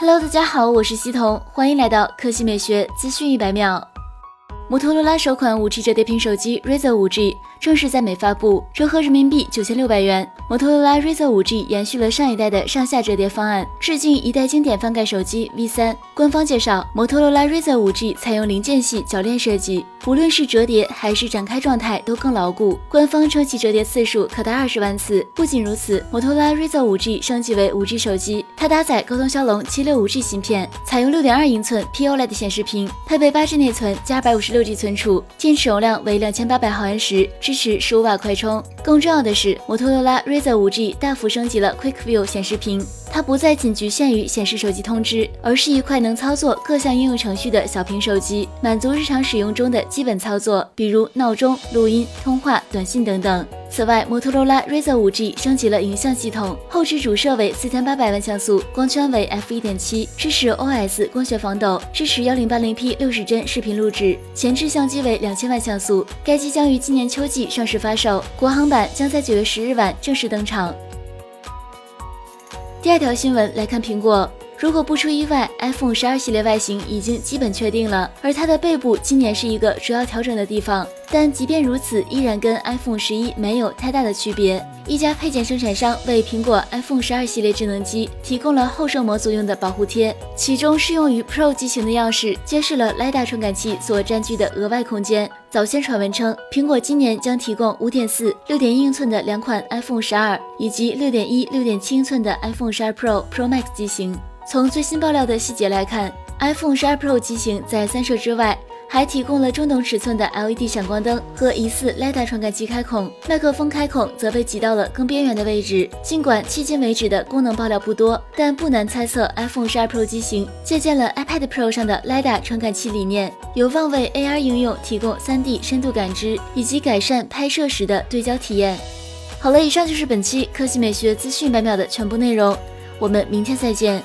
Hello，大家好，我是西彤，欢迎来到科技美学资讯一百秒。摩托罗拉首款 5G 折叠屏手机 Razr 5G。正式在美发布，折合人民币九千六百元。摩托罗拉 Razr 5G 延续了上一代的上下折叠方案，致敬一代经典翻盖手机 V3。官方介绍，摩托罗拉 Razr 5G 采用零间隙铰链设计，无论是折叠还是展开状态都更牢固。官方称其折叠次数可达二十万次。不仅如此，摩托罗拉 Razr 5G 升级为 5G 手机，它搭载高通骁龙七六五 G 芯片，采用六点二英寸 POLED 显示屏，配备八 G 内存加二百五十六 G 存储，电池容量为两千八百毫安时。支持十五瓦快充。更重要的是，摩托罗拉 Razr 5G 大幅升级了 Quick View 显示屏，它不再仅局限于显示手机通知，而是一块能操作各项应用程序的小屏手机，满足日常使用中的基本操作，比如闹钟、录音、通话、短信等等。此外，摩托罗拉 Razr 5G 升级了影像系统，后置主摄为四千八百万像素，光圈为 f 一点七，支持 OS 光学防抖，支持幺零八零 P 六十帧视频录制，前置相机为两千万像素。该机将于今年秋季上市发售，国行版将在九月十日晚正式登场。第二条新闻来看苹果。如果不出意外，iPhone 十二系列外形已经基本确定了，而它的背部今年是一个主要调整的地方。但即便如此，依然跟 iPhone 十一没有太大的区别。一家配件生产商为苹果 iPhone 十二系列智能机提供了后摄模组用的保护贴，其中适用于 Pro 机型的样式揭示了 lida 传感器所占据的额外空间。早先传闻称，苹果今年将提供五点四、六点一英寸的两款 iPhone 十二，以及六点一、六点七英寸的 iPhone 十二 Pro、Pro Max 机型。从最新爆料的细节来看，iPhone 12 Pro 机型在三摄之外，还提供了中等尺寸的 LED 闪光灯和疑似 LiDAR 传感器开孔，麦克风开孔则被挤到了更边缘的位置。尽管迄今为止的功能爆料不多，但不难猜测 iPhone 12 Pro 机型借鉴了 iPad Pro 上的 LiDAR 传感器理念，有望为 AR 应用提供 3D 深度感知以及改善拍摄时的对焦体验。好了，以上就是本期科技美学资讯百秒的全部内容，我们明天再见。